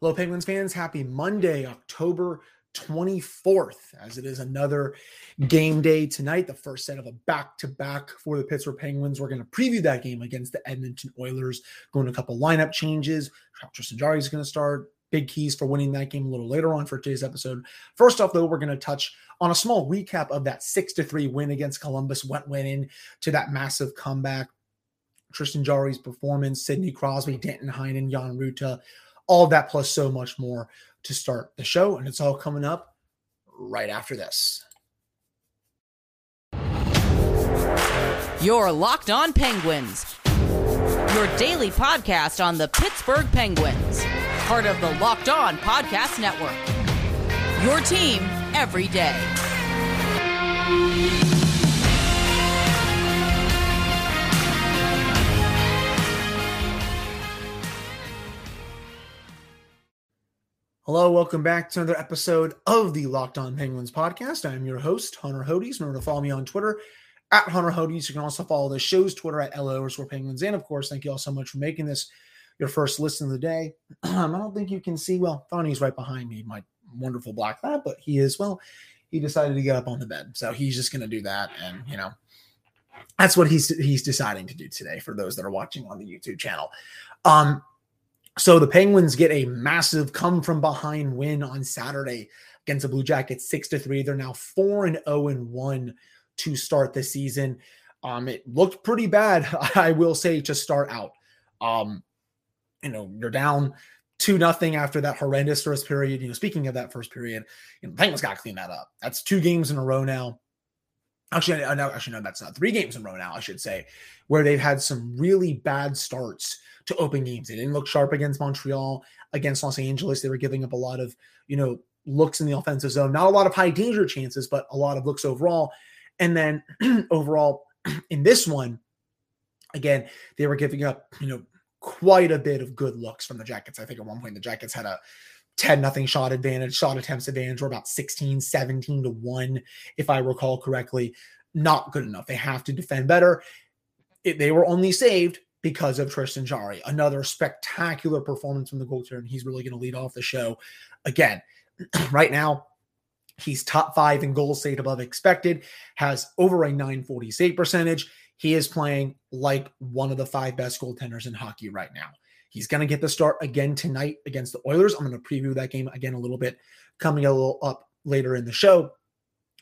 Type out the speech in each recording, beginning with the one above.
Hello, Penguins fans. Happy Monday, October 24th, as it is another game day tonight, the first set of a back to back for the Pittsburgh Penguins. We're going to preview that game against the Edmonton Oilers, going a couple lineup changes. Tristan Jarry is going to start. Big keys for winning that game a little later on for today's episode. First off, though, we're going to touch on a small recap of that six to three win against Columbus. Went went in to that massive comeback. Tristan Jarry's performance, Sidney Crosby, Danton Heinen, Jan Rutta, all that plus so much more to start the show. And it's all coming up right after this. Your Locked On Penguins, your daily podcast on the Pittsburgh Penguins, part of the Locked On Podcast Network. Your team every day. Hello, welcome back to another episode of the Locked On Penguins podcast. I'm your host, Hunter Hodes. Remember to follow me on Twitter at Hunter Hodes. You can also follow the show's Twitter at LO or Penguins. And of course, thank you all so much for making this your first listen of the day. I don't think you can see, well, Thawnee's right behind me, my wonderful black lab, but he is, well, he decided to get up on the bed. So he's just going to do that. And, you know, that's what he's he's deciding to do today for those that are watching on the YouTube channel. Um, so the Penguins get a massive come from behind win on Saturday against the Blue Jackets, six to three. They're now four and zero oh and one to start the season. Um, it looked pretty bad, I will say, to start out. Um, you know, you're down two nothing after that horrendous first period. You know, speaking of that first period, you know, Penguins got to clean that up. That's two games in a row now. Actually, no, actually, no, that's not three games in a row now. I should say, where they've had some really bad starts to open games. They didn't look sharp against Montreal, against Los Angeles. They were giving up a lot of, you know, looks in the offensive zone. Not a lot of high danger chances, but a lot of looks overall. And then overall in this one, again, they were giving up, you know, quite a bit of good looks from the Jackets. I think at one point the Jackets had a 10 nothing shot advantage, shot attempts advantage, or about 16, 17 to 1, if I recall correctly. Not good enough. They have to defend better. It, they were only saved because of Tristan Jarry. Another spectacular performance from the goaltender, and he's really going to lead off the show. Again, right now, he's top five in goals saved above expected, has over a 940 save percentage. He is playing like one of the five best goaltenders in hockey right now. He's going to get the start again tonight against the Oilers. I'm going to preview that game again a little bit coming a little up later in the show.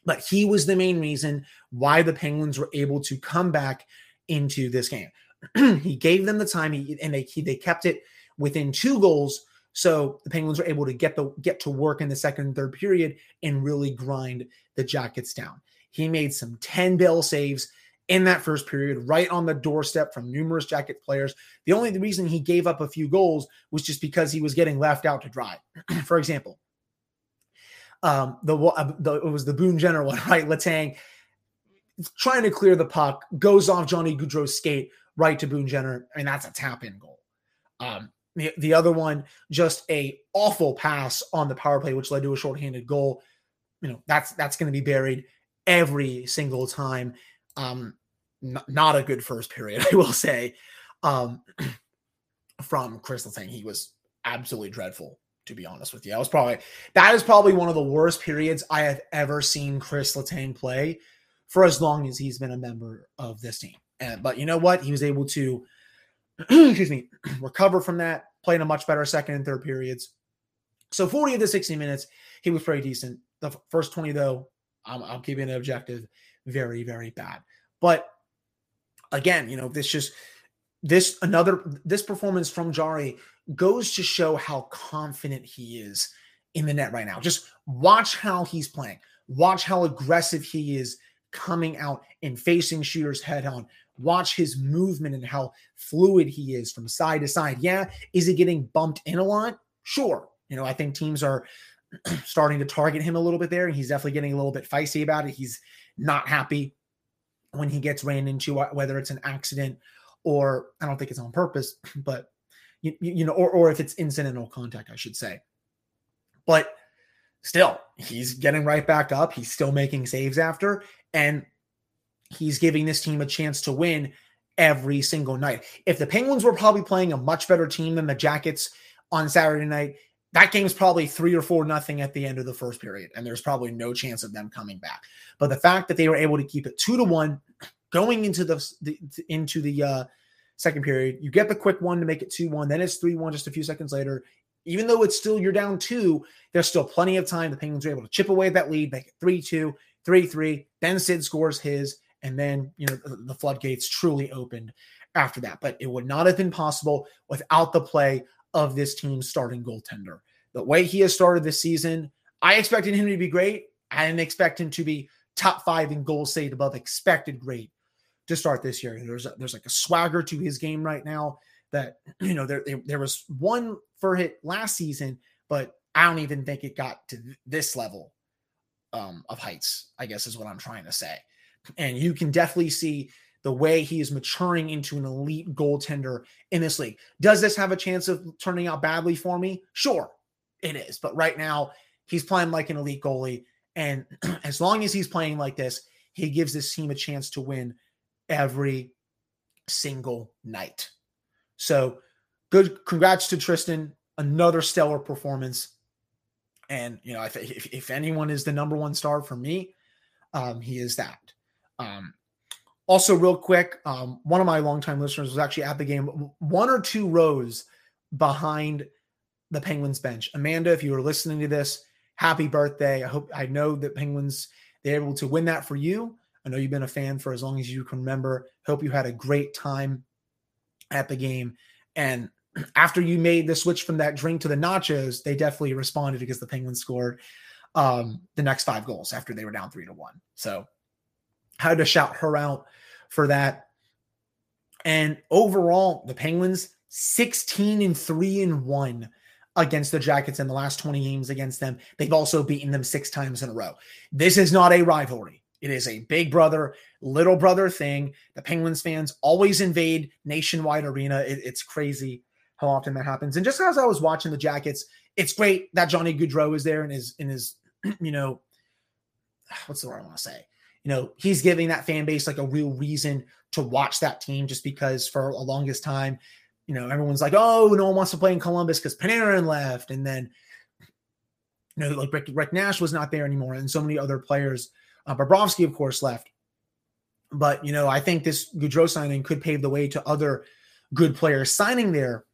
But he was the main reason why the Penguins were able to come back into this game. he gave them the time, he, and they he, they kept it within two goals. So the Penguins were able to get the get to work in the second and third period and really grind the Jackets down. He made some 10 bill saves in that first period, right on the doorstep from numerous Jacket players. The only reason he gave up a few goals was just because he was getting left out to dry. For example, um, the, uh, the it was the Boone Jenner one, right? Letang trying to clear the puck, goes off Johnny Gaudreau's skate, right to Boone Jenner. I mean, that's a tap in goal. Um, the, the other one, just a awful pass on the power play, which led to a shorthanded goal. You know, that's that's going to be buried every single time. Um, n- not a good first period, I will say. Um, from Chris saying he was absolutely dreadful. To be honest with you, I was probably that is probably one of the worst periods I have ever seen Kris Letang play for as long as he's been a member of this team. And, but you know what? He was able to, excuse me, recover from that, playing a much better second and third periods. So 40 of the 60 minutes, he was pretty decent. The first 20, though, I'm, I'm keeping it objective, very, very bad. But again, you know, this just, this another, this performance from Jarry goes to show how confident he is in the net right now. Just watch how he's playing. Watch how aggressive he is coming out and facing shooters head on, watch his movement and how fluid he is from side to side. Yeah, is he getting bumped in a lot? Sure. You know, I think teams are starting to target him a little bit there, and he's definitely getting a little bit feisty about it. He's not happy when he gets ran into, uh, whether it's an accident or I don't think it's on purpose, but you, you know, or or if it's incidental contact, I should say. But still, he's getting right back up. He's still making saves after, and he's giving this team a chance to win every single night. If the Penguins were probably playing a much better team than the Jackets on Saturday night, that game's probably three or four nothing at the end of the first period, and there's probably no chance of them coming back. But the fact that they were able to keep it two to one going into the, the into the uh, second period, you get the quick one to make it two one, then it's three one just a few seconds later. Even though it's still you're down two, there's still plenty of time. The Penguins are able to chip away that lead, make it three two, three three. Then Sid scores his, and then you know the, the floodgates truly opened after that. But it would not have been possible without the play of this team's starting goaltender. The way he has started this season, I expected him to be great. I didn't expect him to be top five in goal saved above expected great to start this year. There's a, there's like a swagger to his game right now that you know there there was one for hit last season, but I don't even think it got to this level um, of heights. I guess is what I'm trying to say, and you can definitely see the way he is maturing into an elite goaltender in this league. Does this have a chance of turning out badly for me? Sure, it is. But right now, he's playing like an elite goalie. And as long as he's playing like this, he gives this team a chance to win every single night. So good. Congrats to Tristan. Another stellar performance. And, you know, if, if, if anyone is the number one star for me, um, he is that. Um, also, real quick, um, one of my longtime listeners was actually at the game, one or two rows behind the Penguins bench. Amanda, if you were listening to this, happy birthday. I hope I know that Penguins they're able to win that for you. I know you've been a fan for as long as you can remember. Hope you had a great time at the game. And after you made the switch from that drink to the nachos, they definitely responded because the Penguins scored um, the next five goals after they were down three to one. So had to shout her out for that. And overall, the Penguins 16 and 3 and 1 against the Jackets in the last 20 games against them. They've also beaten them six times in a row. This is not a rivalry. It is a big brother, little brother thing. The Penguins fans always invade Nationwide Arena. It, it's crazy how often that happens. And just as I was watching the Jackets, it's great that Johnny Gaudreau is there in his in his, you know, what's the word I want to say? You know, he's giving that fan base like a real reason to watch that team just because for a longest time you know, everyone's like, oh, no one wants to play in Columbus because Panarin left. And then, you know, like Rick, Rick, Nash was not there anymore. And so many other players. Uh, Bobrovsky, of course, left. But, you know, I think this Gaudreau signing could pave the way to other good players signing there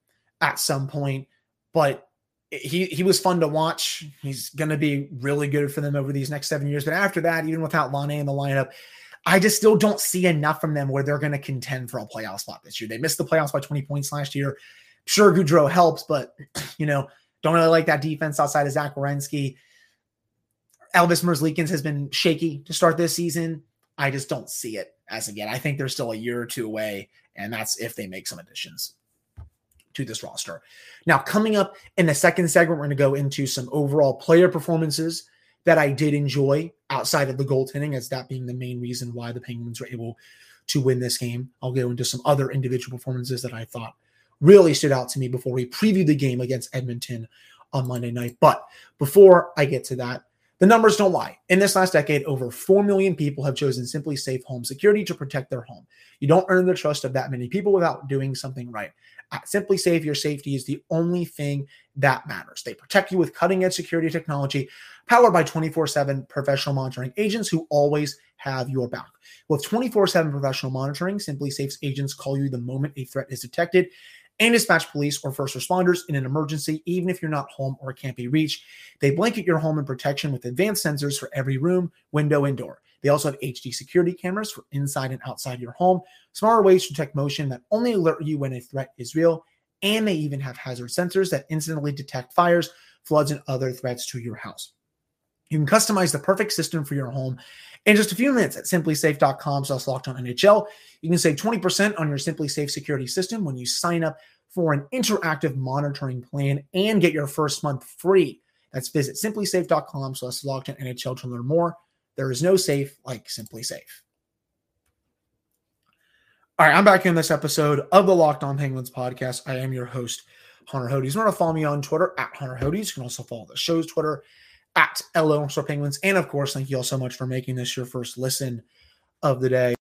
at some point. But he he was fun to watch. He's going to be really good for them over these next seven years. But after that, even without Laine in the lineup, I just still don't see enough from them where they're going to contend for a playoff spot this year. They missed the playoffs by 20 points last year. Sure, Gaudreau helps, but you know, don't really like that defense outside of Zach Werenski. Elvis Merzlikins has been shaky to start this season. I just don't see it as again. I think they're still a year or two away, and that's if they make some additions to this roster. Now, coming up in the second segment, we're going to go into some overall player performances that I did enjoy outside of the goaltending, as that being the main reason why the Penguins were able to win this game. I'll go into some other individual performances that I thought really stood out to me before we preview the game against Edmonton on Monday night. But before I get to that, the numbers don't lie. In this last decade, over 4 million people have chosen SimpliSafe Home Security to protect their home. You don't earn the trust of that many people without doing something right. Uh, At SimpliSafe, your safety is the only thing that matters. They protect you with cutting edge security technology powered by 24 7 professional monitoring agents who always have your back. With 24 7 professional monitoring, SimpliSafe's agents call you the moment a threat is detected and dispatch police or first responders in an emergency, even if you're not home or can't be reached. They blanket your home in protection with advanced sensors for every room, window, and door. They also have HD security cameras for inside and outside your home, smarter ways to detect motion that only alert you when a threat is real, and they even have hazard sensors that instantly detect fires, floods, and other threats to your house. You can customize the perfect system for your home in just a few minutes at simplisafe.com slash locked on NHL. You can save 20% on your SimpliSafe security system when you sign up for an interactive monitoring plan and get your first month free. That's visit simplisafe.com slash locked on NHL to learn more. There is no safe like SimpliSafe. All right, I'm back in this episode of the Locked On Penguins podcast. I am your host, Hunter Hodes. Remember to follow me on Twitter at Hunter Hodes. You can also follow the show's Twitter at LO Penguins. And of course, thank you all so much for making this your first listen of the day.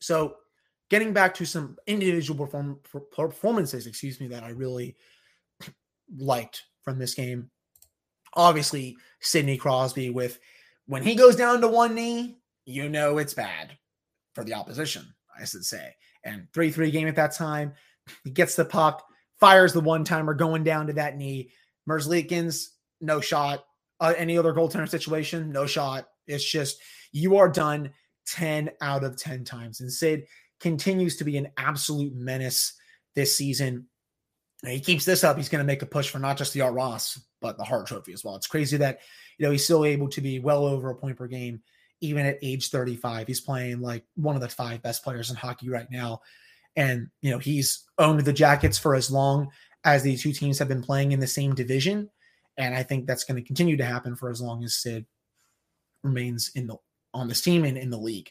So, getting back to some individual perform- performances, excuse me, that I really liked from this game. Obviously, Sidney Crosby with when he goes down to one knee, you know it's bad for the opposition, I should say. And 3 3 game at that time, he gets the puck, fires the one timer going down to that knee. Merzlikins, no shot. Uh, any other goaltender situation, no shot. It's just you are done 10 out of 10 times. And Sid continues to be an absolute menace this season. He keeps this up, he's going to make a push for not just the Art Ross, but the Hart Trophy as well. It's crazy that you know he's still able to be well over a point per game, even at age 35. He's playing like one of the five best players in hockey right now. And you know, he's owned the Jackets for as long as these two teams have been playing in the same division. And I think that's going to continue to happen for as long as Sid remains in the on this team and in the league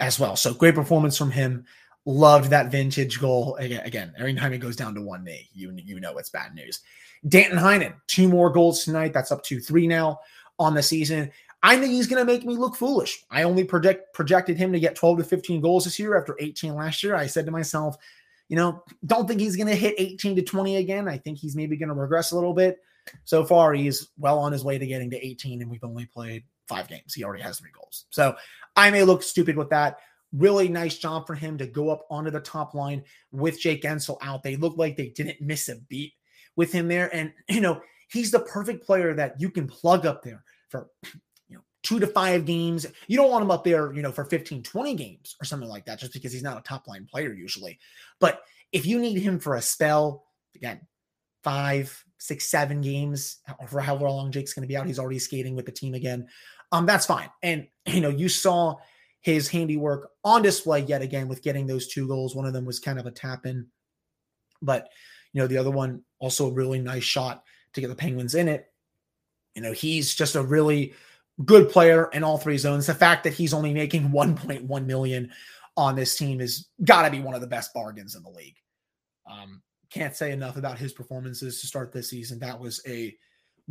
as well. So great performance from him. Loved that vintage goal. Again, again, every time it goes down to one knee, you you know it's bad news. Danton Heinen, two more goals tonight. That's up to three now on the season. I think he's going to make me look foolish. I only project projected him to get 12 to 15 goals this year after 18 last year. I said to myself, you know, don't think he's going to hit 18 to 20 again. I think he's maybe going to regress a little bit. So far, he's well on his way to getting to 18, and we've only played five games. He already has three goals. So I may look stupid with that. Really nice job for him to go up onto the top line with Jake Guentzel out. They look like they didn't miss a beat with him there. And, you know, he's the perfect player that you can plug up there for, you know, two to five games. You don't want him up there, you know, for 15, 20 games or something like that, just because he's not a top line player usually. But if you need him for a spell, again, five, six, seven games, for however long Jake's going to be out, he's already skating with the team again um, that's fine. And you know, you saw his handiwork on display yet again with getting those two goals. One of them was kind of a tap in, but you know, the other one also a really nice shot to get the Penguins in it. You know, he's just a really good player in all three zones. The fact that he's only making 1.1 million on this team is got to be one of the best bargains in the league. Um, can't say enough about his performances to start this season. That was a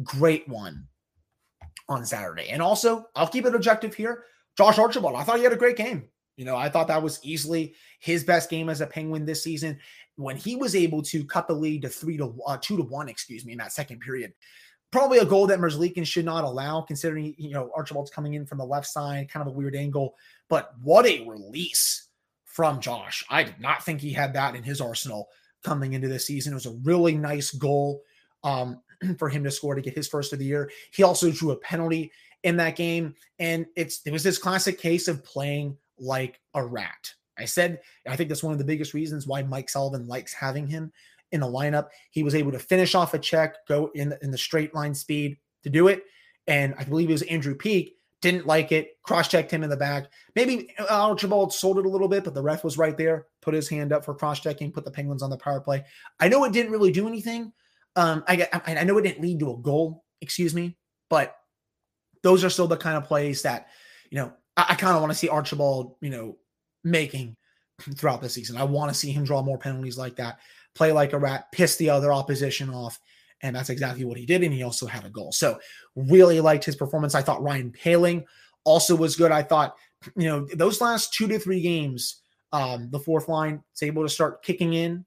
great one on Saturday. And also, I'll keep it objective here. Josh Archibald, I thought he had a great game. You know, I thought that was easily his best game as a Penguin this season when he was able to cut the lead to three to uh, two to one, excuse me, in that second period. Probably a goal that Merzlikins should not allow, considering you know Archibald's coming in from the left side, kind of a weird angle. But what a release from Josh! I did not think he had that in his arsenal coming into this season. It was a really nice goal. Um, for him to score to get his first of the year. He also drew a penalty in that game, and it's it was this classic case of playing like a rat. I said I think that's one of the biggest reasons why Mike Sullivan likes having him in the lineup. He was able to finish off a check, go in the, in the straight line speed to do it, and I believe it was Andrew Peeke didn't like it, cross checked him in the back. Maybe Archibald sold it a little bit, but the ref was right there, put his hand up for cross checking, put the Penguins on the power play. I know it didn't really do anything, um, I, I know it didn't lead to a goal, excuse me, but those are still the kind of plays that, you know, I, I kind of want to see Archibald, you know, making throughout the season. I want to see him draw more penalties like that, play like a rat, piss the other opposition off. And that's exactly what he did. And he also had a goal. So really liked his performance. I thought Ryan Poehling also was good. I thought, you know, those last two to three games, um, the fourth line is able to start kicking in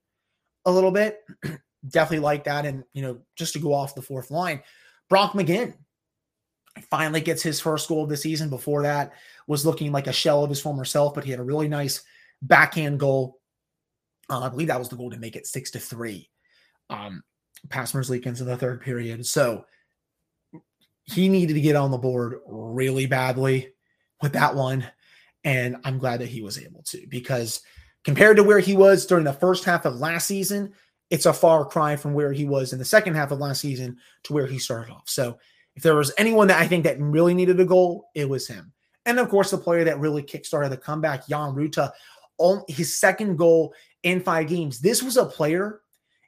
a little bit. definitely like that. And, you know, just to go off the fourth line, Brock McGinn finally gets his first goal of the season. Before that, was looking like a shell of his former self, but he had a really nice backhand goal. Uh, I believe that was the goal to make it six to three. Um, past Merzlikins in the third period. So he needed to get on the board really badly with that one. And I'm glad that he was able to because compared to where he was during the first half of last season, it's a far cry from where he was in the second half of last season to where he started off. So if there was anyone that I think that really needed a goal, it was him. And of course, the player that really kickstarted the comeback, Jan Rutta, his second goal in five games. This was a player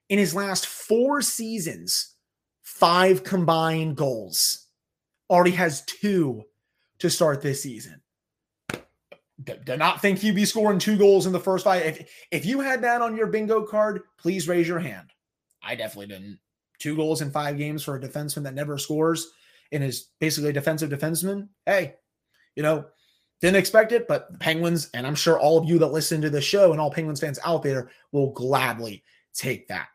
in his last four seasons, five combined goals. Already has two to start this season Do not think he'd be scoring two goals in the first five. If, if you had that on your bingo card, please raise your hand. I definitely didn't. Two goals in five games for a defenseman that never scores and is basically a defensive defenseman. Hey, you know, didn't expect it, but the Penguins, and I'm sure all of you that listen to the show and all Penguins fans out there will gladly take that.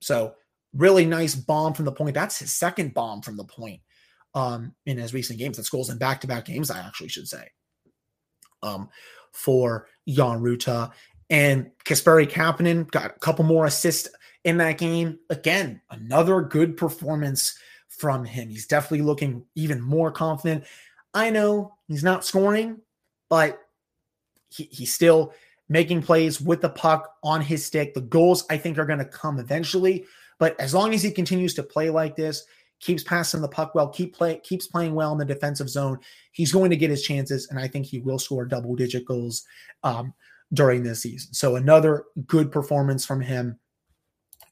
So really nice bomb from the point. That's his second bomb from the point um, in his recent games. That's goals in back to back games, I actually should say, um, for Jan Rutta. And Kasperi Kapanen got a couple more assists in that game. Again, another good performance from him. He's definitely looking even more confident. I know he's not scoring, but he, he's still making plays with the puck on his stick. The goals, I think, are going to come eventually. But as long as he continues to play like this, keeps passing the puck well, keep play, keeps playing well in the defensive zone, he's going to get his chances, and I think he will score double digit goals um, during this season. So another good performance from him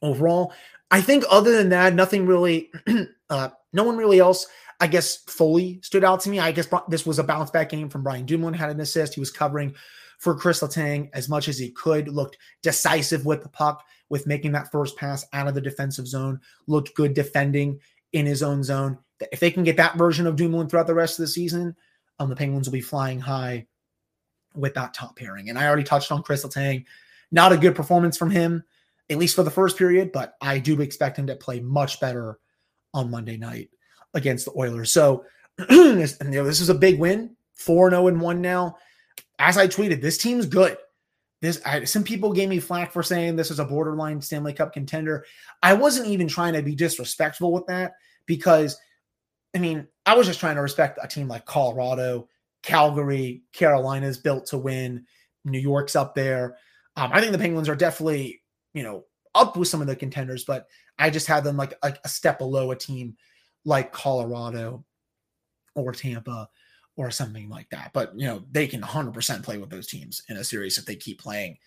overall. I think other than that, nothing really, uh, no one really else, I guess, fully stood out to me. I guess this was a bounce back game from Brian Dumoulin, had an assist. He was covering for Kris Letang as much as he could, looked decisive with the puck, with making that first pass out of the defensive zone, looked good defending in his own zone. If they can get that version of Dumoulin throughout the rest of the season, um, the Penguins will be flying high with that top pairing. And I already touched on Kris Letang. Not a good performance from him, at least for the first period, but I do expect him to play much better on Monday night against the Oilers. So this, you know, this is a big win, 4 0 and 1 now as I tweeted, this team's good. This I, some people gave me flack for saying this is a borderline Stanley Cup contender. I wasn't even trying to be disrespectful with that because, I mean, I was just trying to respect a team like Colorado, Calgary, Carolina's built to win. New York's up there. Um, I think the Penguins are definitely, you know, up with some of the contenders, but I just have them like a, a step below a team like Colorado or Tampa or something like that. But you know, they can 100% play with those teams in a series if they keep playing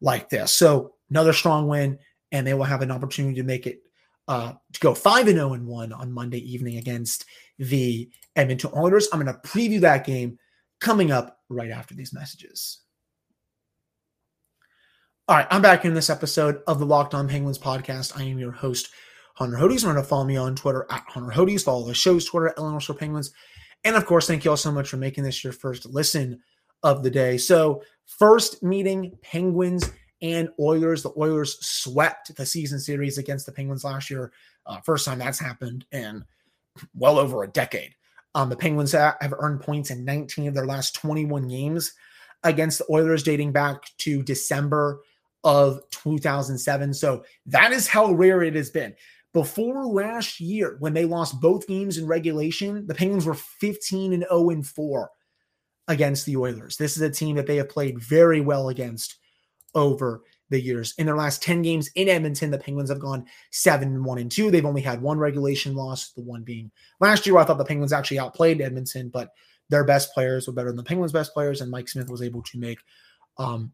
like this. So another strong win, and they will have an opportunity to make it uh, to go five and zero oh and one on Monday evening against the Edmonton Oilers. I'm going to preview that game coming up right after these messages. All right, I'm back in this episode of the Locked On Penguins podcast. I am your host, Hunter Hodes. Remember to follow me on Twitter at Hunter Hodes. Follow the show's Twitter at Illinois Penguins. And of course, thank you all so much for making this your first listen of the day. So, first meeting Penguins and Oilers. The Oilers swept the season series against the Penguins last year. Uh, first time that's happened in well over a decade. Um, the Penguins have earned points in 19 of their last 21 games against the Oilers, dating back to December of 2007. So that is how rare it has been. Before last year, when they lost both games in regulation, the Penguins were 15 and 0 and 4 against the Oilers. This is a team that they have played very well against over the years. In their last 10 games in Edmonton, the Penguins have gone 7 and 1 and 2. They've only had one regulation loss, the one being last year. I thought the Penguins actually outplayed Edmonton, but their best players were better than the Penguins' best players, and Mike Smith was able to make um,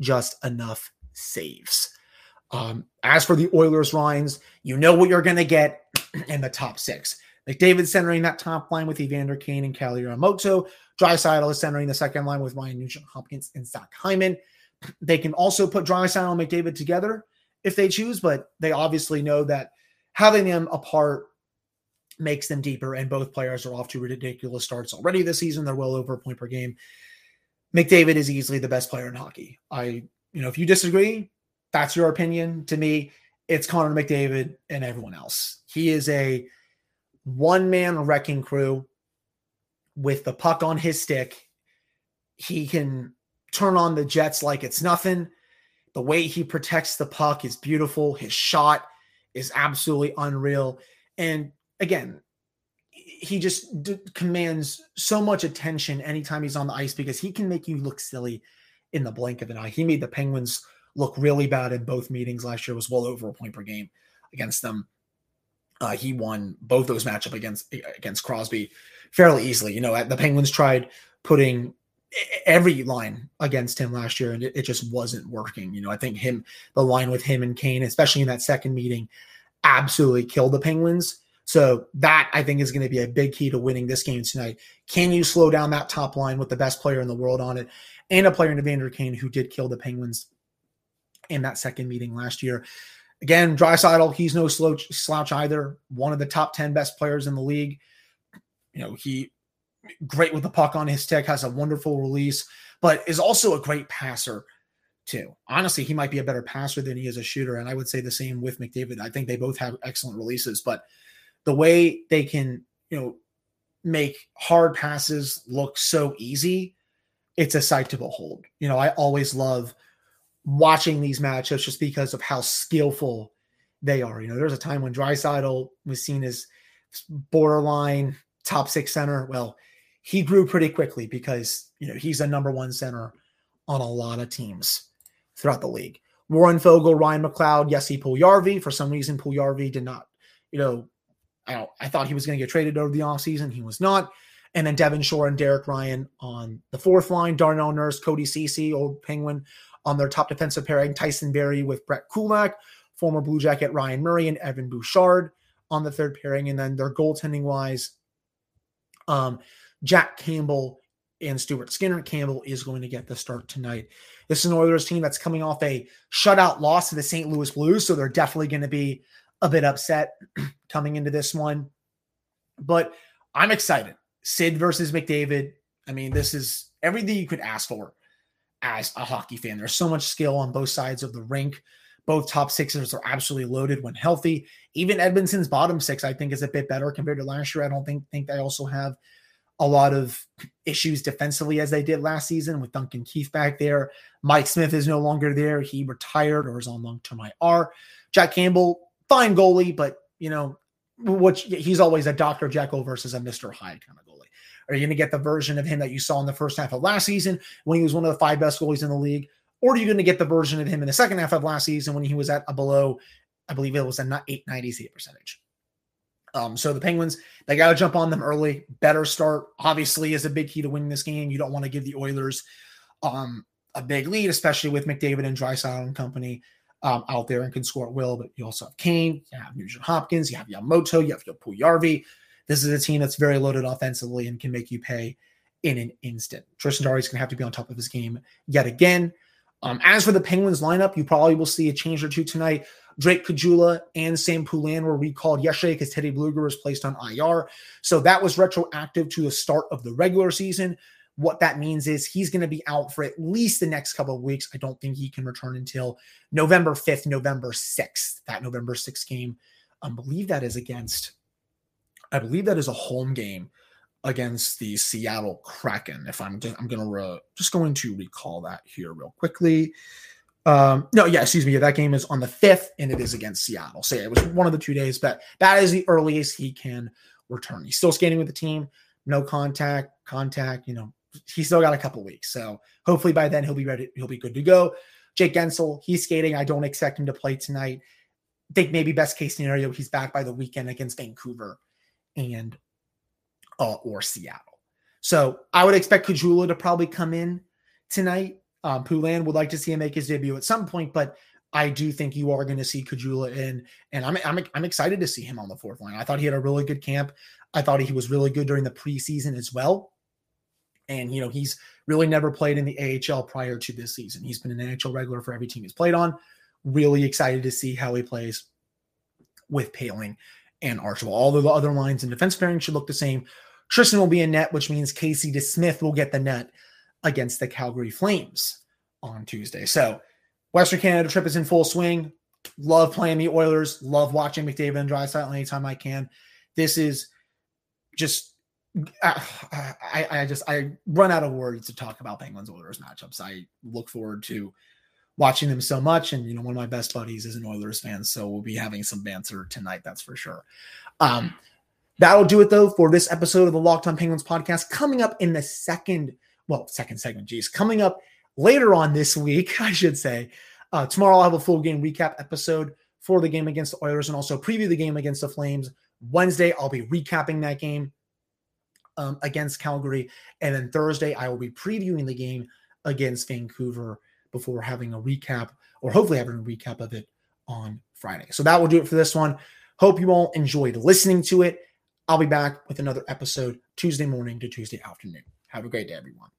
just enough saves. Um, as for the Oilers lines, you know what you're going to get in the top six. McDavid centering that top line with Evander Kane and Kailer Yamamoto. Draisaitl is centering the second line with Ryan Nugent Hopkins and Zach Hyman. They can also put Draisaitl and McDavid together if they choose, but they obviously know that having them apart makes them deeper, and both players are off to ridiculous starts already this season. They're well over a point per game. McDavid is easily the best player in hockey. I, you know, if you disagree, that's your opinion. To me, it's Connor McDavid and everyone else. He is a one man wrecking crew with the puck on his stick. He can turn on the Jets like it's nothing. The way he protects the puck is beautiful. His shot is absolutely unreal. And again, he just d- commands so much attention anytime he's on the ice because he can make you look silly in the blink of an eye. He made the Penguins look really bad in both meetings last year. Was well over a point per game against them. Uh, he won both those matchup against against Crosby fairly easily. You know, the Penguins tried putting every line against him last year, and it, it, just wasn't working. You know, I think him the line with him and Kane, especially in that second meeting, absolutely killed the Penguins. So that I think is going to be a big key to winning this game tonight. Can you slow down that top line with the best player in the world on it, and a player in Evander Kane who did kill the Penguins in that second meeting last year. Again, Draisaitl, he's no slouch either. One of the top 10 best players in the league. You know, he great with the puck on his stick, has a wonderful release, but is also a great passer too. Honestly, he might be a better passer than he is a shooter. And I would say the same with McDavid. I think they both have excellent releases, but the way they can, you know, make hard passes look so easy, it's a sight to behold. You know, I always love watching these matchups just because of how skillful they are. You know, there's a time when Draisaitl was seen as borderline top six center. Well, he grew pretty quickly because you know he's a number one center on a lot of teams throughout the league. Warren Foegele, Ryan McLeod, Jesse Puljujarvi. For some reason, Puljujarvi did not, you know, I I thought he was going to get traded over the offseason. He was not. And then Devin Shore and Derek Ryan on the fourth line, Darnell Nurse, Cody Ceci, old Penguin on their top defensive pairing, Tyson Barrie with Brett Kulak, former Blue Jacket Ryan Murray, and Evan Bouchard on the third pairing. And then their goaltending wise, um, Jack Campbell and Stuart Skinner. Campbell is going to get the start tonight. This is an Oilers team that's coming off a shutout loss to the St. Louis Blues, so they're definitely going to be a bit upset coming into this one. But I'm excited. Sid versus McDavid. I mean, this is everything you could ask for as a hockey fan. There's so much skill on both sides of the rink. Both top sixers are absolutely loaded when healthy. Even Edmonton's bottom six, I think, is a bit better compared to last year. I don't think think they also have a lot of issues defensively as they did last season with Duncan Keith back there. Mike Smith is no longer there. He retired or is on long term IR. Jack Campbell, fine goalie, but you know, which he's always a Dr. Jekyll versus a Mr. Hyde kind of goalie. Are you going to get the version of him that you saw in the first half of last season when he was one of the five best goalies in the league? Or are you going to get the version of him in the second half of last season when he was at a below, I believe it was a 890 save percentage? Um, so the Penguins, they got to jump on them early. Better start, obviously, is a big key to winning this game. You don't want to give the Oilers um, a big lead, especially with McDavid and Draisaitl and company um, out there and can score at will. But you also have Kane, you have Nugent Hopkins, you have Yamamoto, you have Puljujarvi. This is a team that's very loaded offensively and can make you pay in an instant. Tristan is going to have to be on top of his game yet again. Um, as for the Penguins lineup, you probably will see a change or two tonight. Drake Caggiula and Sam Poulin were recalled yesterday because Teddy Blueger was placed on IR. So that was retroactive to the start of the regular season. What that means is he's going to be out for at least the next couple of weeks. I don't think he can return until November 5th, November 6th. That November 6th game, I believe that is against, I believe that is a home game against the Seattle Kraken. If I'm, I'm going to re, just going to recall that here real quickly. Um, no, yeah, excuse me. That game is on the fifth, and it is against Seattle. So yeah, it was one of the two days, but that is the earliest he can return. He's still skating with the team, no contact, contact. You know, he's still got a couple weeks. So hopefully by then he'll be ready. He'll be good to go. Jake Guentzel, he's skating. I don't expect him to play tonight. Think maybe best case scenario, he's back by the weekend against Vancouver and uh, or Seattle. So I would expect Caggiula to probably come in tonight. Um, Poulin would like to see him make his debut at some point, but I do think you are going to see Caggiula in, and I'm, I'm I'm excited to see him on the fourth line. I thought he had a really good camp. I thought he was really good during the preseason as well. And you know he's really never played in the AHL prior to this season. He's been an NHL regular for every team he's played on. Really excited to see how he plays with Poehling and Archibald. All of the other lines and defense pairing should look the same. Tristan will be in net, which means Casey DeSmith will get the net against the Calgary Flames on Tuesday. So, Western Canada trip is in full swing. Love playing the Oilers. Love watching McDavid and Draisaitl anytime I can. This is just uh, I, I just I run out of words to talk about Penguins Oilers matchups. I look forward to watching them so much, and you know one of my best buddies is an Oilers fan, so we'll be having some banter tonight. That's for sure. Um, that'll do it though for this episode of the Locked On Penguins podcast. Coming up in the second well, second segment, geez, coming up later on this week, I should say. Uh, tomorrow I'll have a full game recap episode for the game against the Oilers and also preview the game against the Flames. Wednesday, I'll be recapping that game um, against Calgary. And then Thursday, I will be previewing the game against Vancouver before having a recap or hopefully having a recap of it on Friday. So that will do it for this one. Hope you all enjoyed listening to it. I'll be back with another episode Tuesday morning to Tuesday afternoon. Have a great day, everyone.